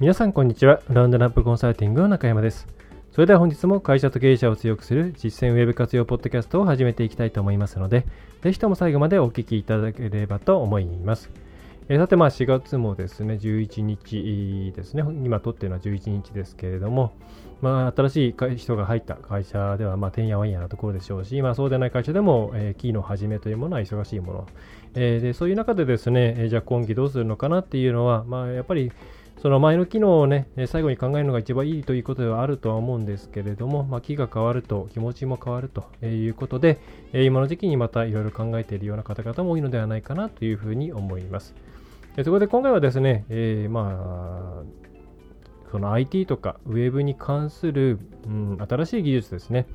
皆さんこんにちはラウンドナップコンサルティングの中山ですそれでは本日も会社と経営者を強くする実践ウェブ活用ポッドキャストを始めていきたいと思いますので、ぜひとも最後までお聞きいただければと思います。えー、さて、まあ4月もですね、11日ですね、今撮っているのは11日ですけれども、まあ、新しい人が入った会社では、まあ、てんやわんやなところでしょうし、まあ、そうでない会社でも、えー、キーの始めというものは忙しいもの。えー、でそういう中でですね、え、じゃあ今期どうするのかなっていうのは、まあ、やっぱり、その前の機能をね、最後に考えるのが一番いいということではあるとは思うんですけれども、まあ、気が変わると気持ちも変わるということで、今の時期にまたいろいろ考えているような方々も多いのではないかなというふうに思います。そこで今回はですね、えー、まあ、その IT とか Web に関する、うん、新しい技術ですね。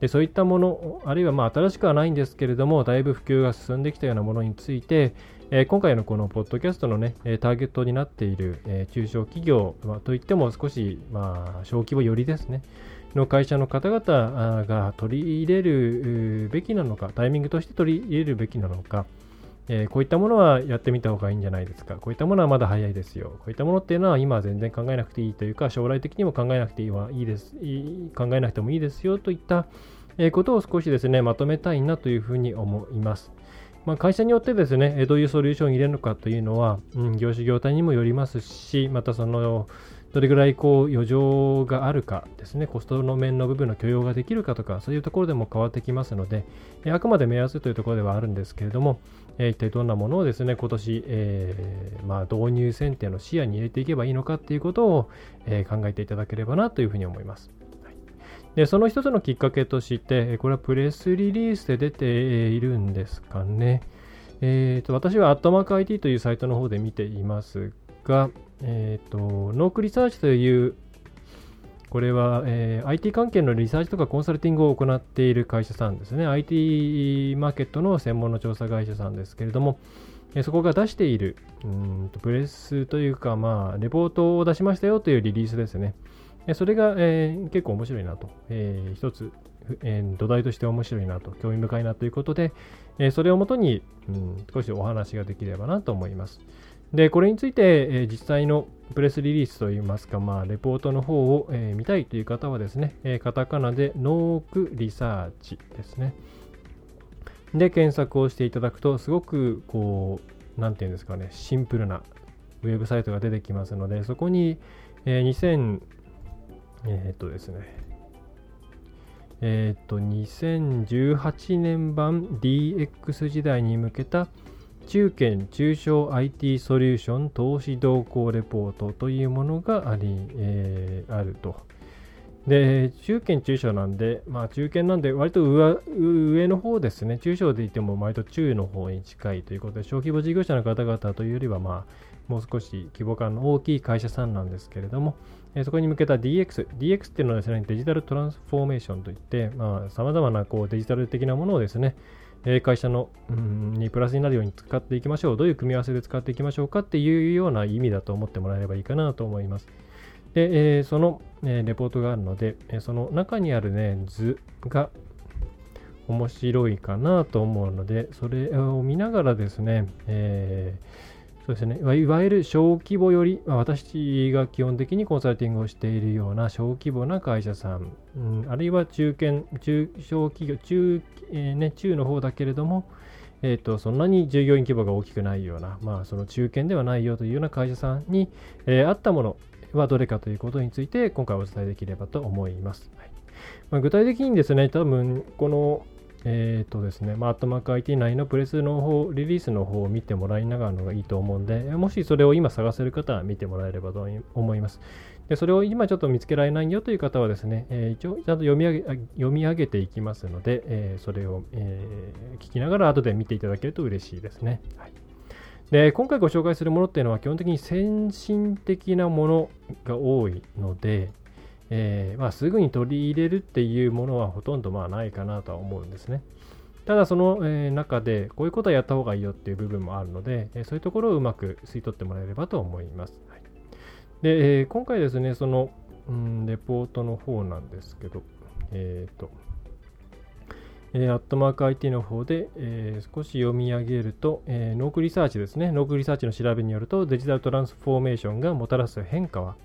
でそういったもの、あるいはまあ新しくはないんですけれども、だいぶ普及が進んできたようなものについて、えー、今回のこのポッドキャストのね、ターゲットになっている、えー、中小企業、まあ、といっても少し、まあ、小規模寄りですね、の会社の方々が取り入れるべきなのか、タイミングとして取り入れるべきなのか、えー、こういったものはやってみた方がいいんじゃないですか。こういったものはまだ早いですよ。こういったものっていうのは今全然考えなくていいというか、将来的にも考えなくていいはいいですい考えなくてもいいですよといったことを少しですね、まとめたいなというふうに思います。まあ、会社によってですね、どういうソリューションを入れるのかというのは、うん、業種業態にもよりますし、またその、どれぐらいこう余剰があるかですね、コストの面の部分の許容ができるかとか、そういうところでも変わってきますので、あくまで目安というところではあるんですけれども、え一体どんなものをですね、今年、え、まあ、導入選定の視野に入れていけばいいのかっていうことを、え、考えていただければなというふうに思います。でその一つのきっかけとして、これはプレスリリースで出ているんですかね。えーと、私はアットマーク IT というサイトの方で見ていますが、えーと、ノークリサーチという、これは、えー、IT 関係のリサーチとかコンサルティングを行っている会社さんですね。IT マーケットの専門の調査会社さんですけれども、えそこが出しているうんとプレスというか、まあ、レポートを出しましたよというリリースですね。それが、えー、結構面白いなと、えー、一つ、えー、土台として面白いなと、興味深いなということで、え、それをもとに、うん、少しお話ができればなと思います。で、これについて、え、実際のプレスリリースといいますか、まあ、レポートの方を、え、見たいという方はですね、え、カタカナでノークリサーチですね。で、検索をしていただくと、すごく、こう、なんていうんですかね、シンプルなウェブサイトが出てきますので、そこに、えー、えー、っとですね、えー、っと、2018年版 DX 時代に向けた中堅中小 IT ソリューション投資動向レポートというものがあり、えー、あると。で、中堅中小なんで、まあ中堅なんで割と上の方ですね、中小で言っても割と中の方に近いということで、小規模事業者の方々というよりは、まあ、もう少し規模感の大きい会社さんなんですけれども、えそこに向けた DX、DX っていうのはですね、デジタルトランスフォーメーションといって、まあ、様々なこうデジタル的なものをですね、え会社の、うん、にプラスになるように使っていきましょう。どういう組み合わせで使っていきましょうかっていうような意味だと思ってもらえればいいかなと思います。で、え、その、え、レポートがあるので、えその中にあるね、図が面白いかなと思うので、それを見ながらですね、えーそうですね、いわゆる小規模よりま、私が基本的にコンサルティングをしているような小規模な会社さん、うん、あるいは中堅、中小企業、中,、えー、ね、中の方だけれども、えーと、そんなに従業員規模が大きくないような、まあ、その中堅ではないよというような会社さんに、えー、あったものはどれかということについて、今回お伝えできればと思います。はい。まあ、具体的にですね、多分このえっ、ー、とですね、まあ、アットマーク IT 内のプレスの方、リリースの方を見てもらいながらのがいいと思うんで、もしそれを今探せる方は見てもらえればと思います。でそれを今ちょっと見つけられないよという方はですね、えー、一応ちゃんと読み上げ読み上げていきますので、えー、それを、え、聞きながら後で見ていただけると嬉しいですね。はいで今回ご紹介するものっていうのは基本的に先進的なものが多いので、えー、まあ、すぐに取り入れるっていうものはほとんどまあないかなとは思うんですね。ただその、え、中でこういうことはやった方がいいよっていう部分もあるので、え、そういうところをうまく吸い取ってもらえればと思います。はい、で、え、今回ですね、その、うん、レポートの方なんですけど、えっ、と、えー、アットマーク IT の方で、えー、少し読み上げると、えー、ノークリサーチですね。ノークリサーチの調べによると、デジタルトランスフォーメーションがもたらす変化は、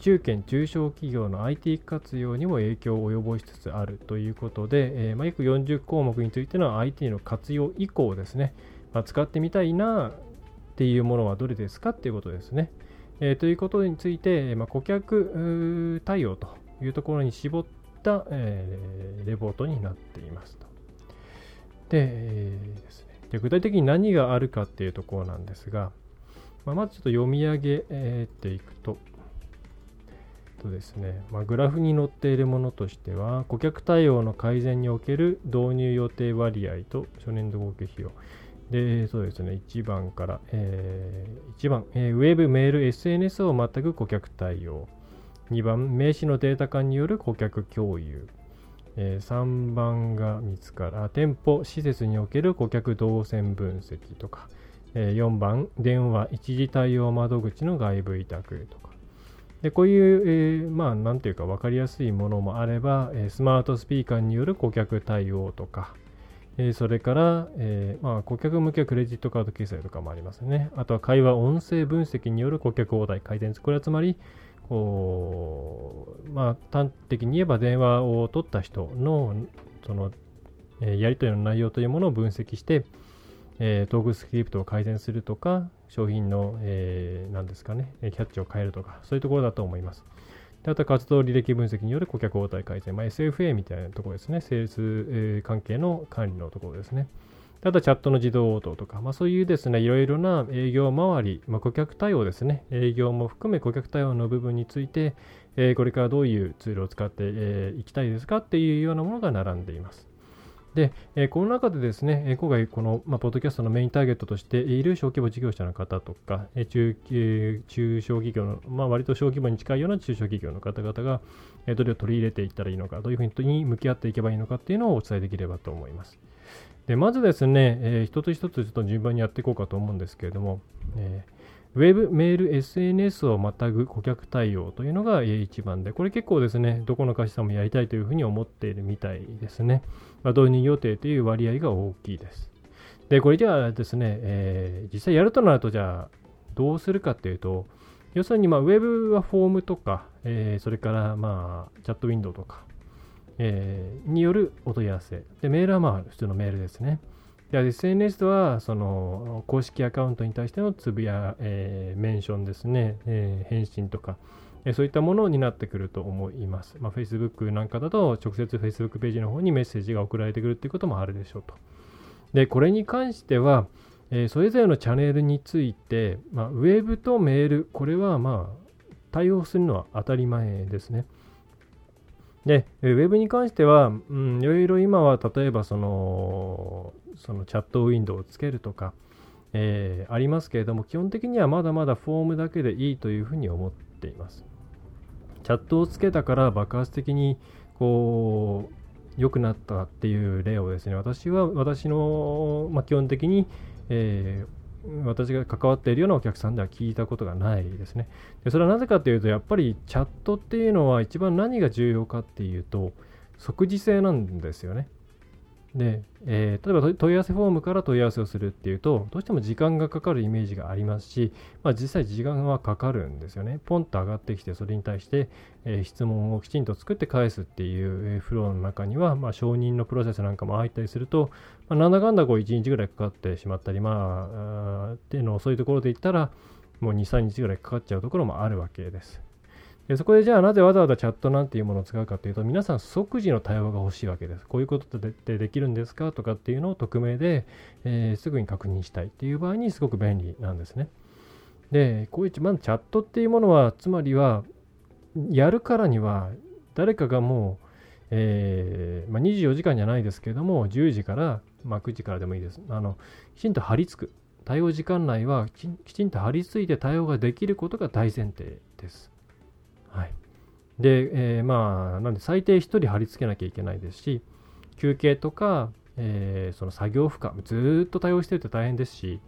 中堅・中小企業の IT 活用にも影響を及ぼしつつあるということで、えまあ、約40項目についての IT の活用以降ですね、まあ、使ってみたいなっていうものはどれですかっていうことですね。えということについて、まあ、顧客対応というところに絞った、えレポートになっていますと。で,、えー、ですね、で具体的に何があるかっていうところなんですが、ま、まずちょっと読み上げていくと、とですね、まあ、グラフに載っているものとしては、顧客対応の改善における導入予定割合と初年度合計費用。で、そうですね、1番から、えー、1番、えー、ウェブ、メール、SNS を全く顧客対応。2番、名刺のデータ化による顧客共有。えー、3番が見つかるあ、店舗、施設における顧客動線分析とか。えー、4番、電話、一時対応窓口の外部委託とか。でこういう、えー、まあ、なんていうか分かりやすいものもあれば、え、スマートスピーカーによる顧客対応とか、え、それから、えまあ、顧客向けクレジットカード決済とかもありますね。あとは会話音声分析による顧客応対改善。これはつまり、こう、まあ、端的に言えば電話を取った人の、その、えやり取りの内容というものを分析して、えー、トークスクリプトを改善するとか、商品の、えー、何ですかね、キャッチを変えるとか、そういうところだと思います。であと活動履歴分析による顧客応対改善、まあ、SFA みたいなところですね、セールス、えー、関係の管理のところですね。あとチャットの自動応答とか、まあ、そういうですね、いろいろな営業周り、まあ、顧客対応ですね、営業も含め顧客対応の部分について、えー、これからどういうツールを使ってい、えー、きたいですかっていうようなものが並んでいます。で、え、この中でですね、え、今回この、まあ、ポッドキャストのメインターゲットとしている小規模事業者の方とか、え、中え、中小企業の、まあ、割と小規模に近いような中小企業の方々が、え、どれを取り入れていったらいいのか、どういうふうに向き合っていけばいいのかっていうのをお伝えできればと思います。でまずですね、えー、一つ一つちょっと順番にやっていこうかと思うんですけれども、えーウェブ、メール、SNS をまたぐ顧客対応というのが一番で、これ結構ですね、どこの会社さんもやりたいというふうに思っているみたいですね。まあ、導入予定という割合が大きいです。で、これじゃあですね、えー、実際やるとなると、じゃあ、どうするかっていうと、要するに、まあ、ウェブはフォームとか、えー、それから、まあ、チャットウィンドウとか、えー、によるお問い合わせ。で、メールはまあ、普通のメールですね。で SNS はその公式アカウントに対してのつぶや、えー、メンションですね、えー、返信とか、えー、そういったものになってくると思います。まあ、Facebook なんかだと直接 Facebook ページの方にメッセージが送られてくるっていうこともあるでしょうと。で、これに関しては、え、それぞれのチャンネルについて、まあ、ウェブとメール、これはまあ対応するのは当たり前ですね。で、ウェブに関しては、うん、いろいろ今は例えばその、そのチャットウィンドウをつけるとか、えー、ありますけれども、基本的にはまだまだフォームだけでいいというふうに思っています。チャットをつけたから爆発的にこう良くなったっていう例をですね、私は私の、まあ、基本的に、え私が関わっているようなお客さんでは聞いたことがないですね。でそれはなぜかというと、やっぱりチャットっていうのは一番何が重要かっていうと、即時性なんですよね。で、えー、例えば問い合わせフォームから問い合わせをするっていうと、どうしても時間がかかるイメージがありますし、まあ、実際時間はかかるんですよね。ポンと上がってきて、それに対して、えー、質問をきちんと作って返すっていう、フローの中には、まあ、承認のプロセスなんかも入ったりすると、まあ、なんだかんだこう1日ぐらいかかってしまったり、まあ、っていうのをそういうところで言ったら、もう2、3日ぐらいかかっちゃうところもあるわけです。でそこでじゃあなぜわざわざチャットなんていうものを使うかというと皆さん即時の対応が欲しいわけです。こういうことってできるんですかとかっていうのを匿名で、えー、すぐに確認したいっていう場合にすごく便利なんですね。で、こういうまずチャットっていうものはつまりはやるからには誰かがもう、えーまあ、24時間じゃないですけども10時から、まあ、9時からでもいいです。あのきちんと張り付く。対応時間内はきちんと張り付いて対応ができることが大前提です。はい。で、えー、まあ、なんで最低1人貼り付けなきゃいけないですし、休憩とか、えー、その作業負荷、ずっと対応してると大変ですし、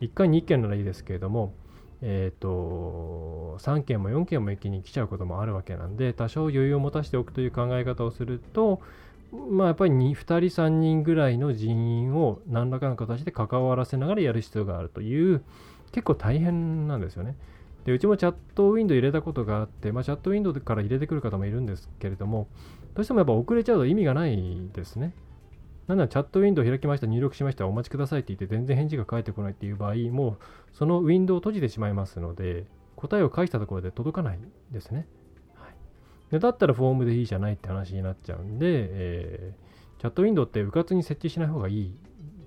1回に1件ならいいですけれども、えーと、3件も4件も一気に来ちゃうこともあるわけなんで多少余裕を持たせておくという考え方をすると、まあ、やっぱり 2, 2人3人ぐらいの人員を何らかの形で関わらせながらやる必要があるという結構大変なんですよね。でうちもチャットウィンドウ入れたことがあって、まあ、チャットウィンドウから入れてくる方もいるんですけれどもどうしてもやっぱ遅れちゃうと意味がないですね。なんならチャットウィンドウ開きました、入力しました、お待ちくださいって言って全然返事が返ってこないっていう場合、もうそのウィンドウを閉じてしまいますので、答えを返したところで届かないですね。はい、でだったらフォームでいいじゃないって話になっちゃうんで、えー、チャットウィンドウってうかつに設置しない方がいい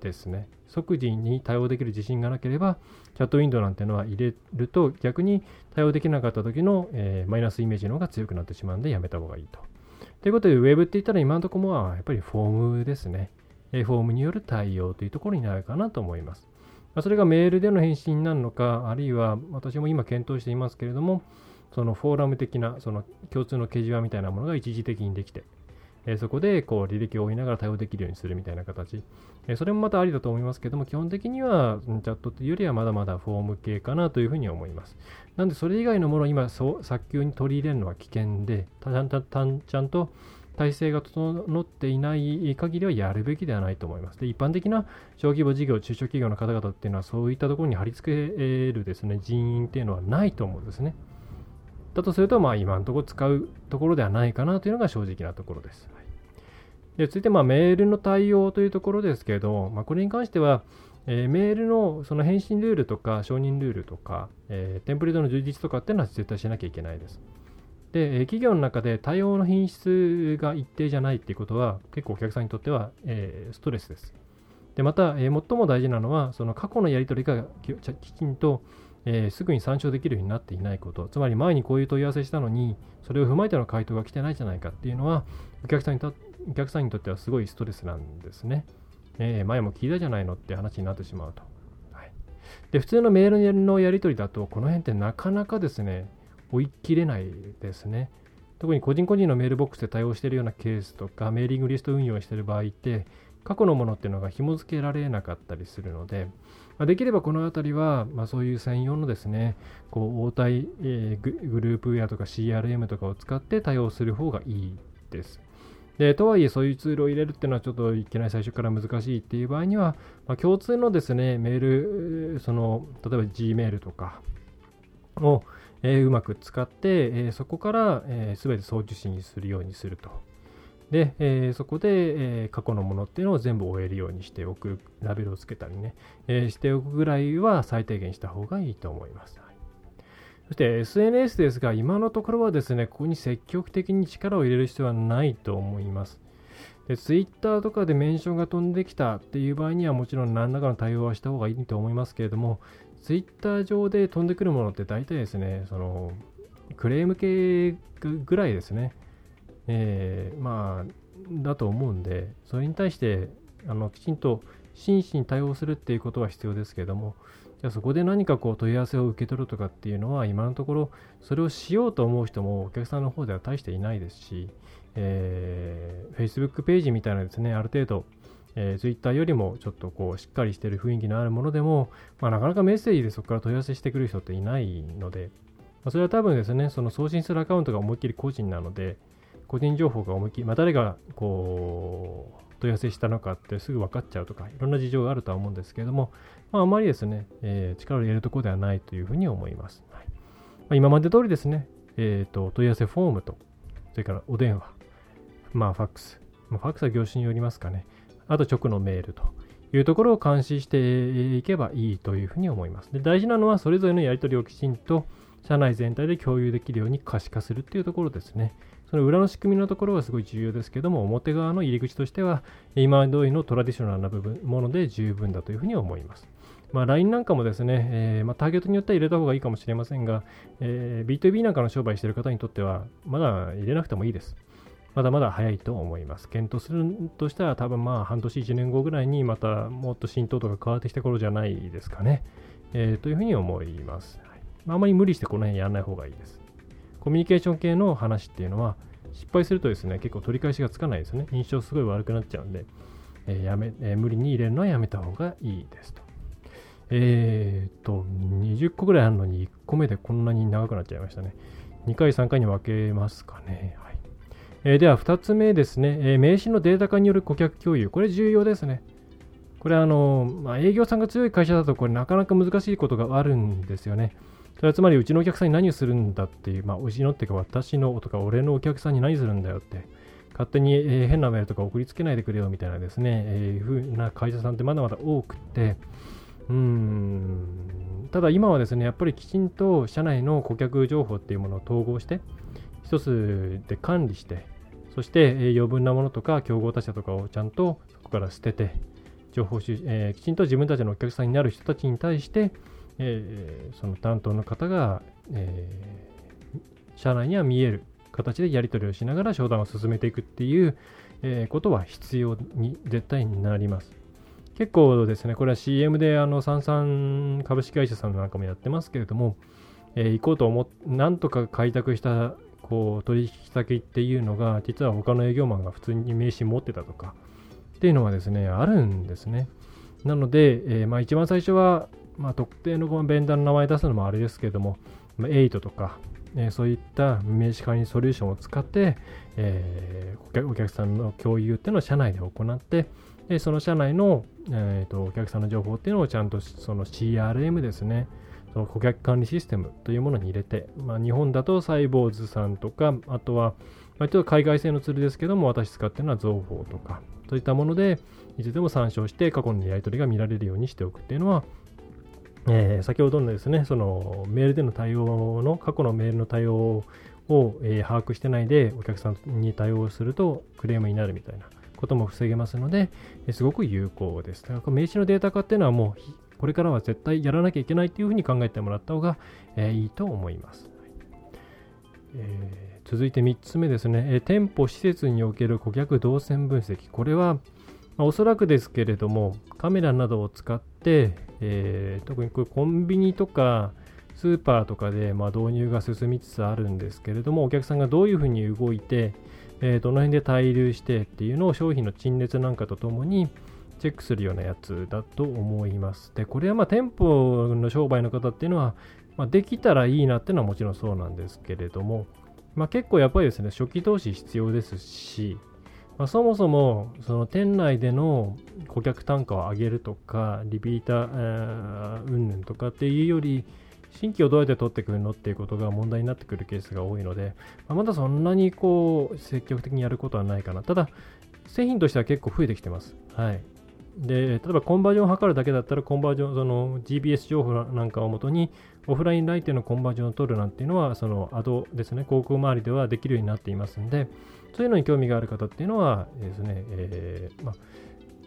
ですね。即時に対応できる自信がなければ、チャットウィンドウなんてのは入れると逆に対応できなかった時の、えー、マイナスイメージの方が強くなってしまうんでやめた方がいいと。ということで、ウェブって言ったら今のところはやっぱりフォームですね。フォームによる対応というところになるかなと思います。それがメールでの返信になるのか、あるいは私も今検討していますけれども、そのフォーラム的なその共通の掲示板みたいなものが一時的にできて、えそこでこう履歴を追いながら対応できるようにするみたいな形、えそれもまたありだと思いますけども、基本的にはチャットというよりはまだまだフォーム系かなというふうに思います。なんで、それ以外のものを今、早急に取り入れるのは危険で、ちゃんと体制が整っていない限りはやるべきではないと思います。で一般的な小規模事業、中小企業の方々っていうのはそういったところに貼り付けるですね人員っていうのはないと思うんですね。だとすると、まあ、今のところ使うところではないかなというのが正直なところです。はいで続いて、まあ、メールの対応というところですけど、まあ、これに関しては、えー、メールのその返信ルールとか承認ルールとか、えー、テンプレートの充実とかっていうのは絶対しなきゃいけないです。で、企業の中で対応の品質が一定じゃないっていうことは、結構お客さんにとっては、えー、ストレスです。で、また、えー、最も大事なのは、その過去のやり取りがきちんと、えー、すぐに参照できるようになっていないこと、つまり前にこういう問い合わせしたのに、それを踏まえての回答が来てないじゃないかっていうのは、お客さんにとお客さんにとってはすごいストレスなんですね。えー、前も聞いたじゃないのって話になってしまうと。はい、で普通のメールのやり取りだと、この辺ってなかなかですね、追い切れないですね。特に個人個人のメールボックスで対応しているようなケースとか、メーリングリスト運用している場合って、過去のものっていうのが紐付けられなかったりするので、まあ、できればこのあたりは、まあ、そういう専用のですね、こう応対、えー、グループウェアとか CRM とかを使って対応する方がいいです。でとはいえ、そういうツールを入れるっていうのはちょっといけない最初から難しいっていう場合には、まあ、共通のですね、メール、その、例えば Gmail とかを、えー、うまく使って、えー、そこから、えー、全て送受信するようにすると。で、えー、そこで、えー、過去のものっていうのを全部終えるようにしておく、ラベルをつけたりね、えー、しておくぐらいは最低限した方がいいと思います。はい、そして SNS ですが、今のところはですね、ここに積極的に力を入れる必要はないと思います。で、Twitter とかでメンションが飛んできたっていう場合にはもちろん何らかの対応はした方がいいと思いますけれども、ツイッター上で飛んでくるものって大体ですね、そのクレーム系ぐらいですね、えー、まあ、だと思うんで、それに対してあのきちんと真摯に対応するっていうことは必要ですけれども、じゃあそこで何かこう問い合わせを受け取るとかっていうのは、今のところそれをしようと思う人もお客さんの方では大していないですし、えー、Facebook ページみたいなですね、ある程度、えー、Twitter よりもちょっとこうしっかりしてる雰囲気のあるものでも、まあ、なかなかメッセージでそこから問い合わせしてくる人っていないので、まあ、それは多分ですね、その送信するアカウントが思いっきり個人なので、個人情報が思いっき、まあ、誰がこう問い合わせしたのかってすぐ分かっちゃうとか、いろんな事情があるとは思うんですけれども、まあ、あまりですね、えー、力を入れるところではないというふうに思います。はいまあ、今まで通りですね、えーと、問い合わせフォームと、それからお電話、まあ、ファックス、まあ、ファックスは業種によりますかね、あと直のメールというところを監視していけばいいというふうに思います。で大事なのはそれぞれのやり取りをきちんと社内全体で共有できるように可視化するっていうところですね。その裏の仕組みのところはすごい重要ですけども、表側の入り口としては、今通りのトラディショナルな部分もので十分だというふうに思います。まあ、LINE なんかもですね、えー、まあ、ターゲットによっては入れた方がいいかもしれませんが、えー、B2B なんかの商売している方にとっては、まだ入れなくてもいいです。まだまだ早いと思います。検討するとしたら多分まあ半年1年後ぐらいにまたもっと浸透とか変わってきた頃じゃないですかね。えー、というふうに思います。はいあ、あまり無理してこの辺やらない方がいいです。コミュニケーション系の話っていうのは、失敗するとですね、結構取り返しがつかないですね。印象すごい悪くなっちゃうんで、えー、やめえー、無理に入れるのはやめた方がいいですと。えー、っと、20個ぐらいあるのに1個目でこんなに長くなっちゃいましたね。2回、3回に分けますかね。はいえー、では、2つ目ですね、えー、名刺のデータ化による顧客共有。これ重要ですね。これあの、まあ、営業さんが強い会社だと、これなかなか難しいことがあるんですよね。それはつまり、うちのお客さんに何をするんだっていう、まあ、うちのっていうか、私のとか、俺のお客さんに何するんだよって、勝手に、え、変なメールとか送りつけないでくれよみたいなですね、えー、ふうな会社さんってまだまだ多くて、うーん、ただ今はですね、やっぱりきちんと社内の顧客情報っていうものを統合して、一つで管理して、そして、え、余分なものとか競合他社とかをちゃんとそこから捨てて、情報収集、えー、きちんと自分たちのお客さんになる人たちに対して、えー、その担当の方が、えー、社内には見える形でやり取りをしながら商談を進めていくっていう、えー、ことは必要に絶対になります。結構ですね、これは CM であの、サンサン株式会社さんなんかもやってますけれども、えー、行こうと思っ、なんとか開拓したこう取引先っていうのが、実は他の営業マンが普通に名刺持ってたとか、っていうのはですね、あるんですね。なので、えー、まあ、一番最初は、まあ、特定のこのベンダーの名前出すのもあれですけども、まあ、8とか、えー、そういった名刺管理ソリューションを使って、えー、お客さんの共有っていうのを社内で行って、でその社内の、えーと、お客さんの情報っていうのをちゃんとその CRM ですね、その顧客管理システムというものに入れて、まあ、日本だとサイボーズさんとか、あとは、まあ、ちょっと海外製のツールですけども、私使ってるのはゾウフォーとか、そういったもので、いつでも参照して過去のやり取りが見られるようにしておくっていうのは、えー、先ほどのですね、そのメールでの対応の、過去のメールの対応を、えー、把握してないでお客さんに対応するとクレームになるみたいなことも防げますので、えー、すごく有効です。だから名刺のデータ化っていうのはもうこれからは絶対やらなきゃいけないというふうに考えてもらった方が、えいいと思います。え続いて3つ目ですね、え店舗、施設における顧客動線分析。これは、まあ、おそらくですけれども、カメラなどを使って、えー、特にこコンビニとかスーパーとかで、まあ、導入が進みつつあるんですけれども、お客さんがどういうふうに動いて、えー、どの辺で滞留してっていうのを商品の陳列なんかとともにチェックするようなやつだと思います。で、これはまあ店舗の商売の方っていうのは、まあ、できたらいいなっていうのはもちろんそうなんですけれども、まあ、結構やっぱりですね、初期投資必要ですし、まあ、そもそもその店内での顧客単価を上げるとか、リピーター、うんぬんとかっていうより、新規をどうやって取ってくるのっていうことが問題になってくるケースが多いので、まあ、まだそんなにこう積極的にやることはないかな。ただ、製品としては結構増えてきてます。はい。で、例えばコンバージョンを測るだけだったら、コンバージョン、その GBS 情報なんかをもとに、オフライン来店のコンバージョンを取るなんていうのは、そのアドですね、広告周りではできるようになっていますんで、そういうのに興味がある方っていうのはですね、えー、まあ、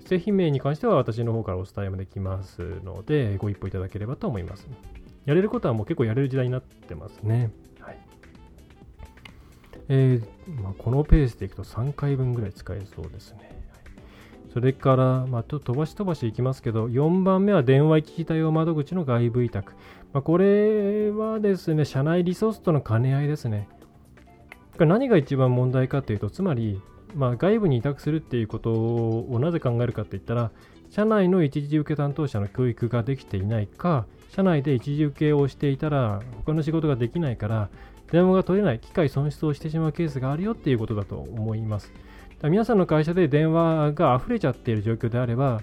製品名に関しては私の方からお伝えもできますので、ご一報いただければと思います。やれることはもう結構やれる時代になってますね。はい。えー、まあ、このペースでいくと3回分ぐらい使えそうですね。それから、まあ、ちょっと飛ばし飛ばしいきますけど、4番目は電話一時対応窓口の外部委託。まあ、これはですね、社内リソースとの兼ね合いですね。何が一番問題かというと、つまり、まあ、外部に委託するっていうことをなぜ考えるかって言ったら、社内の一時受け担当者の教育ができていないか、社内で一時受けをしていたら、他の仕事ができないから、電話が取れない、機械損失をしてしまうケースがあるよっていうことだと思います。皆さんの会社で電話が溢れちゃっている状況であれば、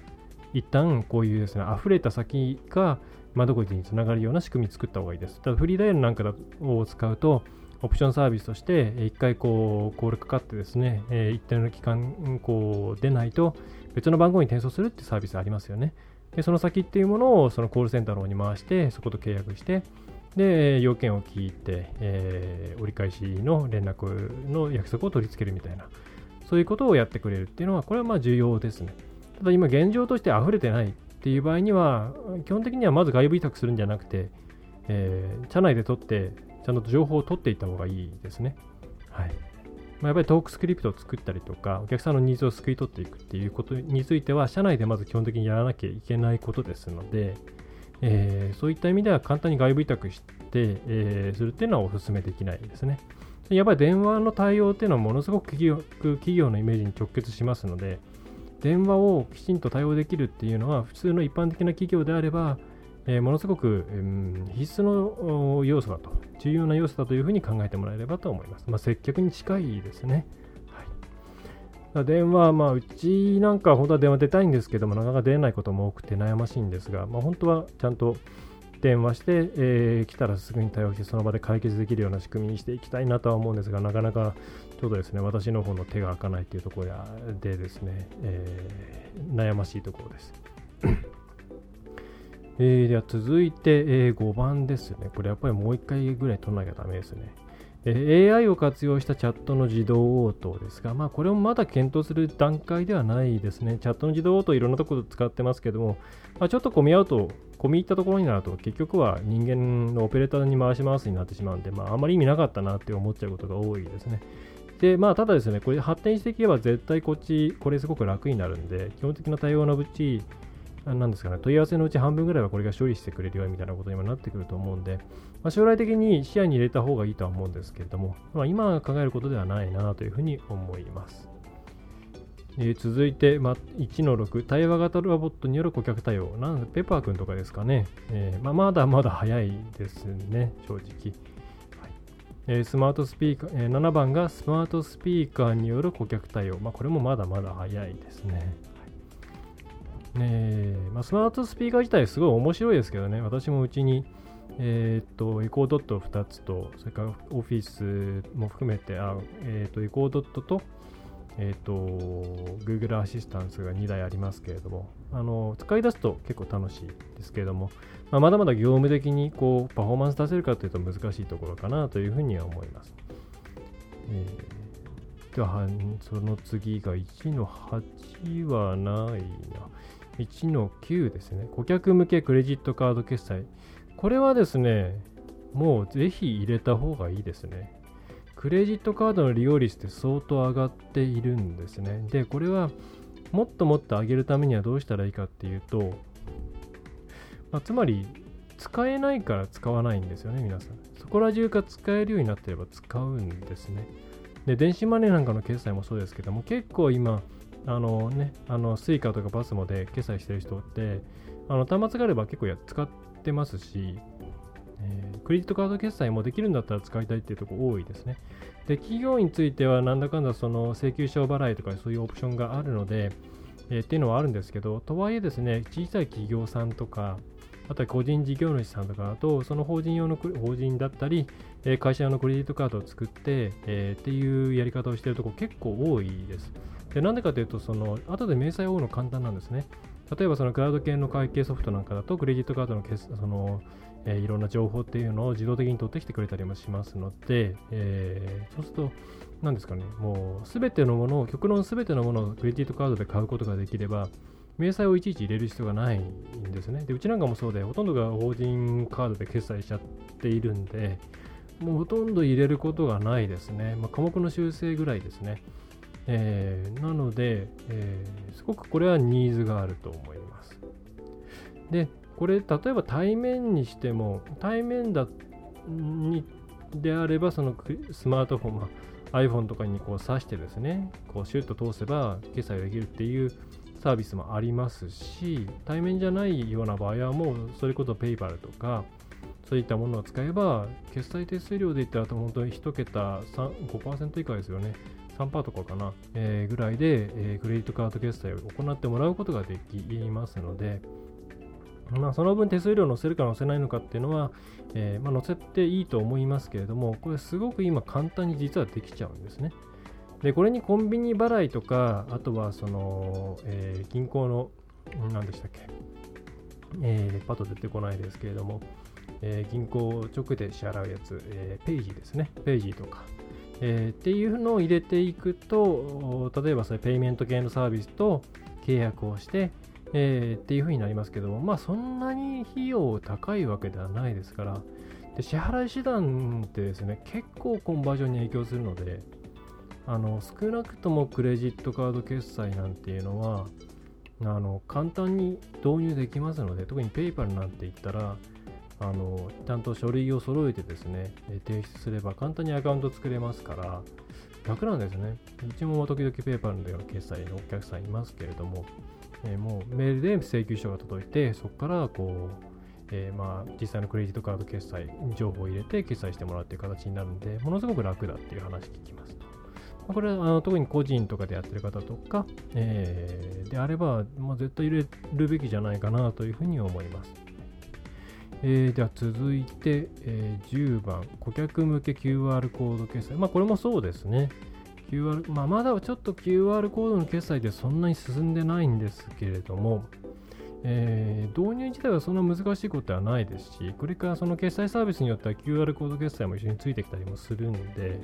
一旦こういうですね、溢れた先が窓口につながるような仕組み作った方がいいです。ただフリーダイヤルなんかを使うと、オプションサービスとして、一回こう、コールかかってですねえ、一定の期間こう出ないと、別の番号に転送するってサービスありますよね。で、その先っていうものをそのコールセンターの方に回して、そこと契約して、で、要件を聞いて、えー、折り返しの連絡の約束を取り付けるみたいな、そういうことをやってくれるっていうのは、これはまあ重要ですね。ただ今現状として溢れてないっていう場合には、基本的にはまず外部委託するんじゃなくて、えー、社内で取って、ちゃんと情報を取っていった方がいいですね。はい。まあ、やっぱりトークスクリプトを作ったりとか、お客さんのニーズを救い取っていくっていうことについては、社内でまず基本的にやらなきゃいけないことですので、えー、そういった意味では簡単に外部委託して、えー、するっていうのはお勧めできないですね。やっぱり電話の対応っていうのはものすごく企業企業のイメージに直結しますので、電話をきちんと対応できるっていうのは、普通の一般的な企業であれば、え、ものすごく、うん、必須の要素だと、重要な要素だというふうに考えてもらえればと思います。まあ、接客に近いですね。はい、電話、まあ、うちなんか本当は電話出たいんですけども、なかなか出ないことも多くて悩ましいんですが、まあ、本当はちゃんと電話して、えー、来たらすぐに対応して、その場で解決できるような仕組みにしていきたいなとは思うんですが、なかなかちょうどですね、私の方の手が開かないというところでですね、えー、悩ましいところです。えー、では続いて、えー、5番ですね。これやっぱりもう1回ぐらい取らなきゃダメですね。え AI を活用したチャットの自動応答ですが、まあ、これもまだ検討する段階ではないですね。チャットの自動応答いろんなところで使ってますけども、まあ、ちょっと混み合うと、込み入ったところになると、結局は人間のオペレーターに回し回すになってしまうんで、まあ、あまり意味なかったなって思っちゃうことが多いですね。で、まあ、ただですね、これ発展していけば絶対こっち、これすごく楽になるんで、基本的な対応のうち、なんですかね、問い合わせのうち半分ぐらいはこれが処理してくれるよみたいなことにもなってくると思うんで、まあ、将来的に視野に入れた方がいいとは思うんですけれども、まあ、今考えることではないなというふうに思います。え、続いて、ま、1の6、対話型ロボットによる顧客対応。なんペパー君とかですかね。えー、まあ、まだ まだ早いですね、正直。はいえ、スマートスピーカー、えー、7番がスマートスピーカーによる顧客対応。まあ、これもまだまだ早いですね。ねまあ、スマートスピーカー自体すごい面白いですけどね、私もうちに、えっ、と、エコードット2つと、それからオフィスも含めて、あえっ、と、エコードットと、えっ、と、Google アシスタンスが2台ありますけれども、あの、使い出すと結構楽しいですけれども、まあ、まだまだ業務的にこう、パフォーマンス出せるかというと難しいところかなというふうには思います。えー、では、その次が1の8はないな。1の9ですね。顧客向けクレジットカード決済。これはですね、もうぜひ入れた方がいいですね。クレジットカードの利用率って相当上がっているんですね。で、これはもっともっと上げるためにはどうしたらいいかっていうと、まあ、つまり使えないから使わないんですよね、皆さん。そこら中が使えるようになってれば使うんですね。で、電子マネーなんかの決済もそうですけども、結構今、あのね、あの、スイカとかパスモで決済してる人って、あの、端末があれば結構や使ってますし、えー、クレジットカード決済もできるんだったら使いたいっていうところ多いですね。で、企業についてはなんだかんだその請求書払いとかそういうオプションがあるので、えー、っていうのはあるんですけど、とはいえですね、小さい企業さんとか、あとは個人事業主さんとかだと、その法人用の法人だったり、え会社用のクレジットカードを作って、えー、っていうやり方をしているところ結構多いです。でなんでかというと、その後で明細を追うの簡単なんですね。例えばそのクラウド系の会計ソフトなんかだと、クレジットカードのその、えー、いろんな情報っていうのを自動的に取ってきてくれたりもしますので、えー、そうすると、何ですかね、もうすべてのものを、極論すべてのものをクレジットカードで買うことができれば、明細をいちいち入れる必要がないんですね。で、うちなんかもそうで、ほとんどが法人カードで決済しちゃっているんで、もうほとんど入れることがないですね。まあ、科目の修正ぐらいですね。えー、なので、えー、すごくこれはニーズがあると思います。で、これ、例えば対面にしても、対面だにであれば、そのスマートフォン、まあ、iPhone とかにこう挿してですね、こうシュッと通せば決済ができるっていうサービスもありますし、対面じゃないような場合はもうそれこそ PayPal とか、そういったものを使えば、決済手数料で言ったら本当に1桁5%以下ですよね。3%とかかな、えー、ぐらいで、えー、クレジットカード決済を行ってもらうことができますので、まあ、その分手数料載せるか載せないのかっていうのは、えー、まあ、載せていいと思いますけれども、これすごく今簡単に実はできちゃうんですね。で、これにコンビニ払いとか、あとはその、えー、銀行の、何でしたっけ、えー、パッと出てこないですけれども、えー、銀行直で支払うやつ、えー、ページですね、ページとか、えー、っていうのを入れていくと、例えばそれペイメント系のサービスと契約をして、えー、っていうふうになりますけども、まあそんなに費用高いわけではないですから、で支払い手段ってですね、結構コンバージョンに影響するので、あの少なくともクレジットカード決済なんていうのは、あの簡単に導入できますので、特に PayPal なんて言ったら、あのちゃんと書類を揃えてですね、提出すれば簡単にアカウント作れますから楽なんですね。うちも時々ペーパーの決済のお客さんいますけれども、えー、もうメールで請求書が届いて、そこからこう、えー、まあ実際のクレジットカード決済情報を入れて決済してもらうっていう形になるんで、ものすごく楽だっていう話聞きます。ま、これはあの特に個人とかでやってる方とか、えー、であれば、まあ、絶対入れるべきじゃないかなというふうに思います。えー、では続いて、えー、10番、顧客向け QR コード決済。まあ、これもそうですね。QR まあ、まだちょっと QR コードの決済でそんなに進んでないんですけれども、えー、導入自体はそんな難しいことはないですし、これからその決済サービスによっては QR コード決済も一緒についてきたりもするんで、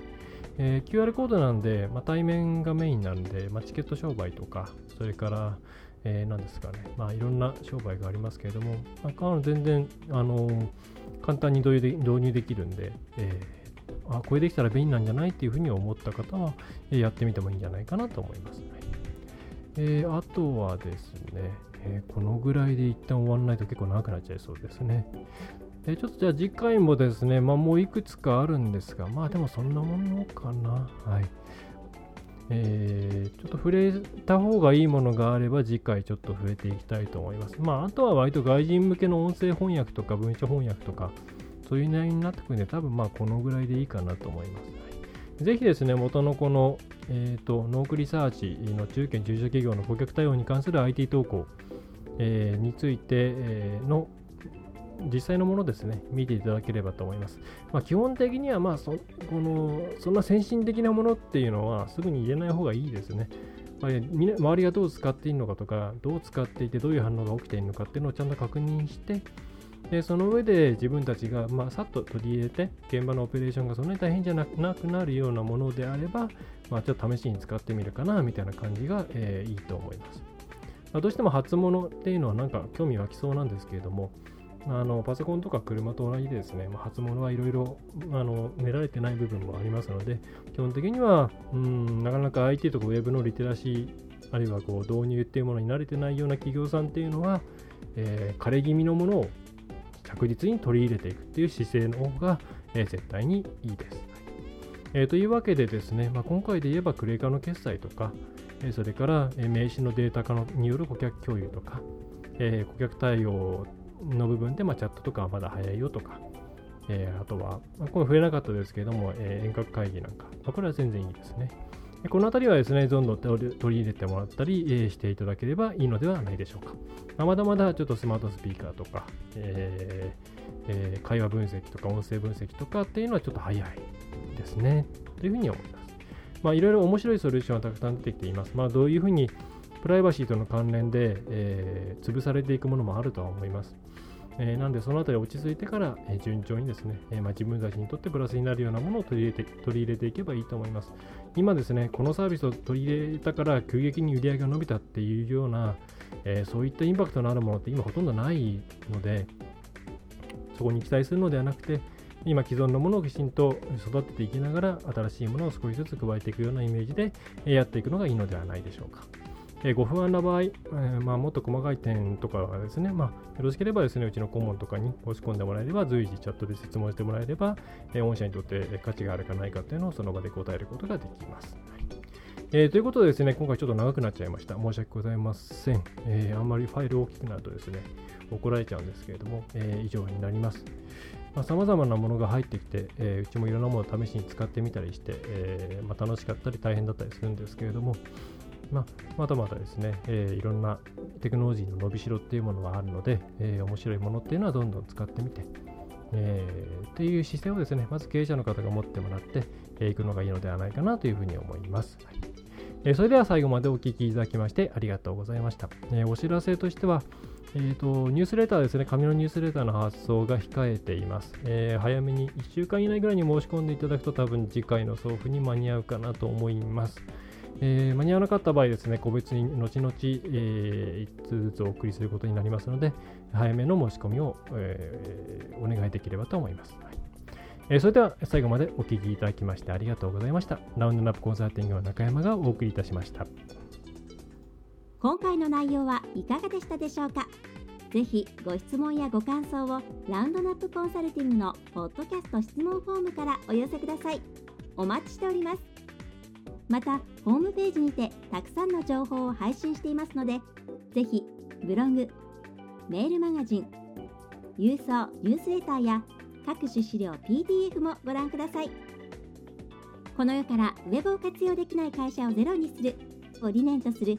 えー、QR コードなんで、まあ、対面がメインなんで、まあ、チケット商売とか、それから、えー、何ですかね、まあ、いろんな商売がありますけれども、まあ、全然、あのー、簡単に導入で導入できるんで、えー、あこれできたら便利なんじゃないっていうふうに思った方は、え、やってみてもいいんじゃないかなと思います。えー、あとはですね、えー、このぐらいで一旦終わらないと結構長くなっちゃいそうですね。え、ちょっとじゃあ次回もですね、まあ、もういくつかあるんですが、まあでもそんなものかな。はい。えー、ちょっと触れた方がいいものがあれば次回ちょっと触れていきたいと思います。まあ、あとは割と外人向けの音声翻訳とか文書翻訳とか、そういう内容になってくるんで、多分まあこのぐらいでいいかなと思います。はい、ぜひですね、元のこの、えーと、ノークリサーチの中堅中小企業の顧客対応に関する IT 動向、え、について、の実際のものですね、見ていただければと思います。まあ、基本的には、まあそ、このそんな先進的なものっていうのはすぐに入れない方がいいですね。まあ、周りがどう使っているのかとか、どう使っていてどういう反応が起きているのかっていうのをちゃんと確認して、でその上で自分たちが、まあ、さっと取り入れて、現場のオペレーションがそんなに大変じゃなくなるようなものであれば、まあ、ちょっと試しに使ってみるかなみたいな感じが、えー、いいと思います。まあ、どうしても初物っていうのはなんか興味湧きそうなんですけれども、あのパソコンとか車と同じですね、まあ、初物はいろいろ練られてない部分もありますので、基本的にはうんなかなか IT とか Web のリテラシー、あるいはこう導入っていうものに慣れてないような企業さんっていうのは、えー、枯れ気味のものを着実に取り入れていくっていう姿勢の方が、えー、絶対にいいです。えー、というわけでですね、まあ、今回で言えばクレーカーの決済とか、それから、名刺のデータ化のによる顧客共有とか、え顧客対応の部分で、ま、チャットとかはまだ早いよとか、え、あとは、ま、これ触れなかったですけども、え、遠隔会議なんか、ま、これは全然いいですね。このあたりはですね、どんどん取り入れてもらったり、していただければいいのではないでしょうか。ま、まだまだちょっとスマートスピーカーとか、えーえー、会話分析とか音声分析とかっていうのはちょっと早いですね。というふうに思います。まあ、いろいろ面白いソリューションはたくさん出てきています。まあ、どういうふうにプライバシーとの関連で、えー、潰されていくものもあるとは思います。えー、なので、そのあたり落ち着いてから、え、順調にですね、え、まあ、自分たちにとってプラスになるようなものを取り入れて取り入れていけばいいと思います。今ですね、このサービスを取り入れたから急激に売り上げが伸びたっていうような、えそういったインパクトのあるものって今ほとんどないので、そこに期待するのではなくて、今既存のものをきちんと育てていきながら新しいものを少しずつ加えていくようなイメージでやっていくのがいいのではないでしょうか。ご不安な場合、えー、まあ、もっと細かい点とかはですね、まあ、よろしければですね、うちの顧問とかに申し込んでもらえれば、随時チャットで質問してもらえれば、えー、御社にとって価値があるかないかっていうのをその場で答えることができます。えー、ということでですね、今回ちょっと長くなっちゃいました。申し訳ございません。えー、あんまりファイル大きくなるとですね、怒られちゃうんですけれども、えー、以上になります。さまざ、まなものが入ってきて、えー、うちもいろんなものを試しに使ってみたりして、えーまあ、楽しかったり大変だったりするんですけれども、まあ、まだまだですね、えー、いろんなテクノロジーの伸びしろっていうものがあるので、えー、面白いものっていうのはどんどん使ってみて、えー、っていう姿勢をですね、まず経営者の方が持ってもらってい、えー、くのがいいのではないかなというふうに思います。はいえー、それでは最後までお聞きいただきましてありがとうございました。え、お知らせとしては、えーと、ニュースレターですね、紙のニュースレターの発送が控えています。えー、早めに1週間以内ぐらいに申し込んでいただくと多分次回の送付に間に合うかなと思います。えー、間に合わなかった場合ですね、個別に後々、えー、1通ずつお送りすることになりますので、早めの申し込みを、えー、お願いできればと思います。はいえー、それでは最後までお聞きいただきましてありがとうございました。ラウンドナップコンサルティングの中山がお送りいたしました。今回の内容はいかがでしたでしょうか？ぜひご質問やご感想をラウンドナップコンサルティングのポッドキャスト質問フォームからお寄せください。お待ちしております。また、ホームページにてたくさんの情報を配信していますので、ぜひブログ、メールマガジン、郵送ニュースレターや各種資料 PDF もご覧ください。この世からウェブを活用できない会社をゼロにするを理念とする